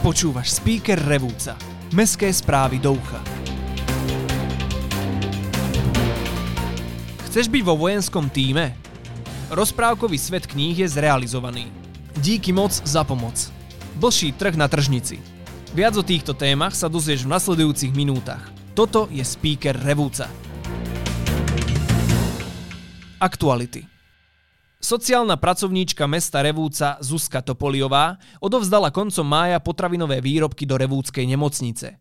Počúvaš speaker Revúca. Mestské správy do ucha. Chceš byť vo vojenskom týme? Rozprávkový svet kníh je zrealizovaný. Díky moc za pomoc. Blší trh na tržnici. Viac o týchto témach sa dozvieš v nasledujúcich minútach. Toto je speaker Revúca. Aktuality. Sociálna pracovníčka mesta Revúca Zuzka Topoliová odovzdala koncom mája potravinové výrobky do Revúckej nemocnice.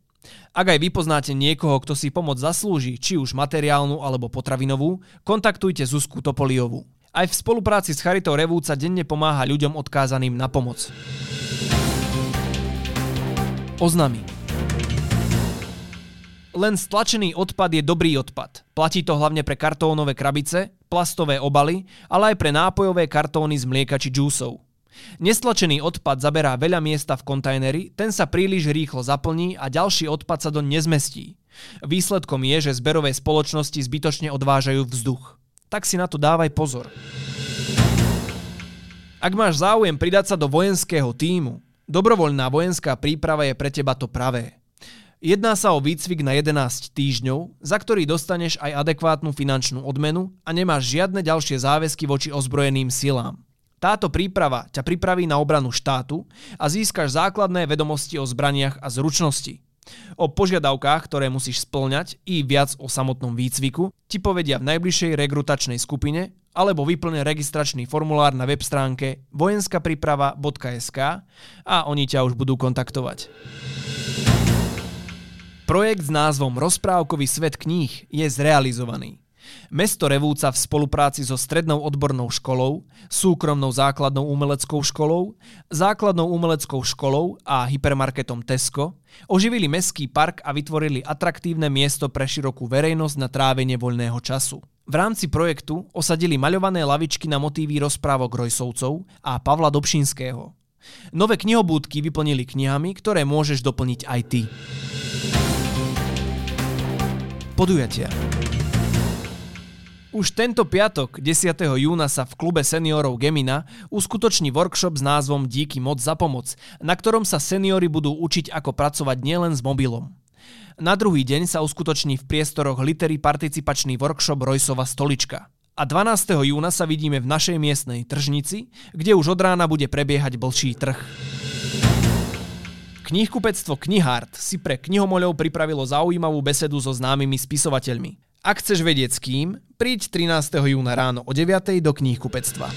Ak aj vy poznáte niekoho, kto si pomoc zaslúži, či už materiálnu alebo potravinovú, kontaktujte Zuzku Topoliovú. Aj v spolupráci s Charitou Revúca denne pomáha ľuďom odkázaným na pomoc. Oznamy. Len stlačený odpad je dobrý odpad. Platí to hlavne pre kartónové krabice, plastové obaly, ale aj pre nápojové kartóny z mlieka či džúsov. Nestlačený odpad zaberá veľa miesta v kontajneri, ten sa príliš rýchlo zaplní a ďalší odpad sa do nezmestí. Výsledkom je, že zberové spoločnosti zbytočne odvážajú vzduch. Tak si na to dávaj pozor. Ak máš záujem pridať sa do vojenského týmu, dobrovoľná vojenská príprava je pre teba to pravé. Jedná sa o výcvik na 11 týždňov, za ktorý dostaneš aj adekvátnu finančnú odmenu a nemáš žiadne ďalšie záväzky voči ozbrojeným silám. Táto príprava ťa pripraví na obranu štátu a získaš základné vedomosti o zbraniach a zručnosti. O požiadavkách, ktoré musíš splňať i viac o samotnom výcviku ti povedia v najbližšej rekrutačnej skupine alebo vyplne registračný formulár na web stránke vojenskapriprava.sk a oni ťa už budú kontaktovať. Projekt s názvom Rozprávkový svet kníh je zrealizovaný. Mesto Revúca v spolupráci so Strednou odbornou školou, súkromnou základnou umeleckou školou, základnou umeleckou školou a hypermarketom Tesco oživili mestský park a vytvorili atraktívne miesto pre širokú verejnosť na trávenie voľného času. V rámci projektu osadili maľované lavičky na motívy rozprávok Rojsovcov a Pavla Dobšinského. Nové knihobúdky vyplnili knihami, ktoré môžeš doplniť aj ty podujatia. Už tento piatok, 10. júna, sa v klube seniorov Gemina uskutoční workshop s názvom Díky moc za pomoc, na ktorom sa seniory budú učiť ako pracovať nielen s mobilom. Na druhý deň sa uskutoční v priestoroch Litery participačný workshop Rojsova stolička. A 12. júna sa vidíme v našej miestnej tržnici, kde už od rána bude prebiehať blší trh. Knihkupectvo Knihart si pre knihomoľov pripravilo zaujímavú besedu so známymi spisovateľmi. Ak chceš vedieť s kým, príď 13. júna ráno o 9. do knihkupectva.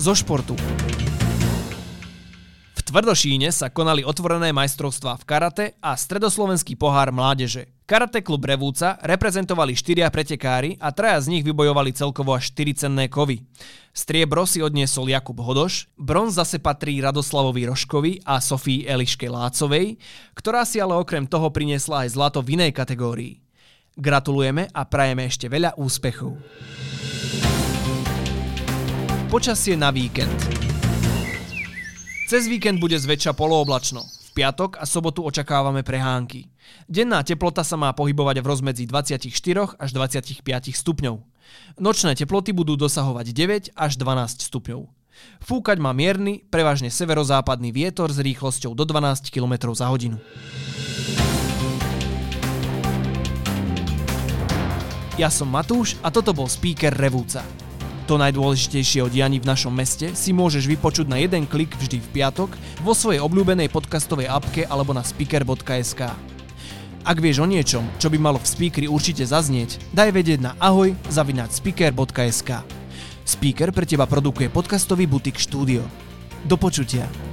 Zo športu. Tvrdošíne sa konali otvorené majstrovstvá v karate a stredoslovenský pohár mládeže. Karate klub Revúca reprezentovali štyria pretekári a traja z nich vybojovali celkovo až 4 cenné kovy. Striebro si odniesol Jakub Hodoš, bronz zase patrí Radoslavovi Roškovi a Sofii Eliške Lácovej, ktorá si ale okrem toho priniesla aj zlato v inej kategórii. Gratulujeme a prajeme ešte veľa úspechov. Počasie na víkend. Cez víkend bude zväčša polooblačno. Piatok a sobotu očakávame prehánky. Denná teplota sa má pohybovať v rozmedzi 24 až 25 stupňov. Nočné teploty budú dosahovať 9 až 12 stupňov. Fúkať má mierny, prevažne severozápadný vietor s rýchlosťou do 12 km za hodinu. Ja som Matúš a toto bol speaker Revúca. To najdôležitejšie o dianí v našom meste si môžeš vypočuť na jeden klik vždy v piatok vo svojej obľúbenej podcastovej apke alebo na speaker.sk. Ak vieš o niečom, čo by malo v speakeri určite zaznieť, daj vedieť na ahoj zavináč speaker.sk. Speaker pre teba produkuje podcastový butik štúdio. Do počutia.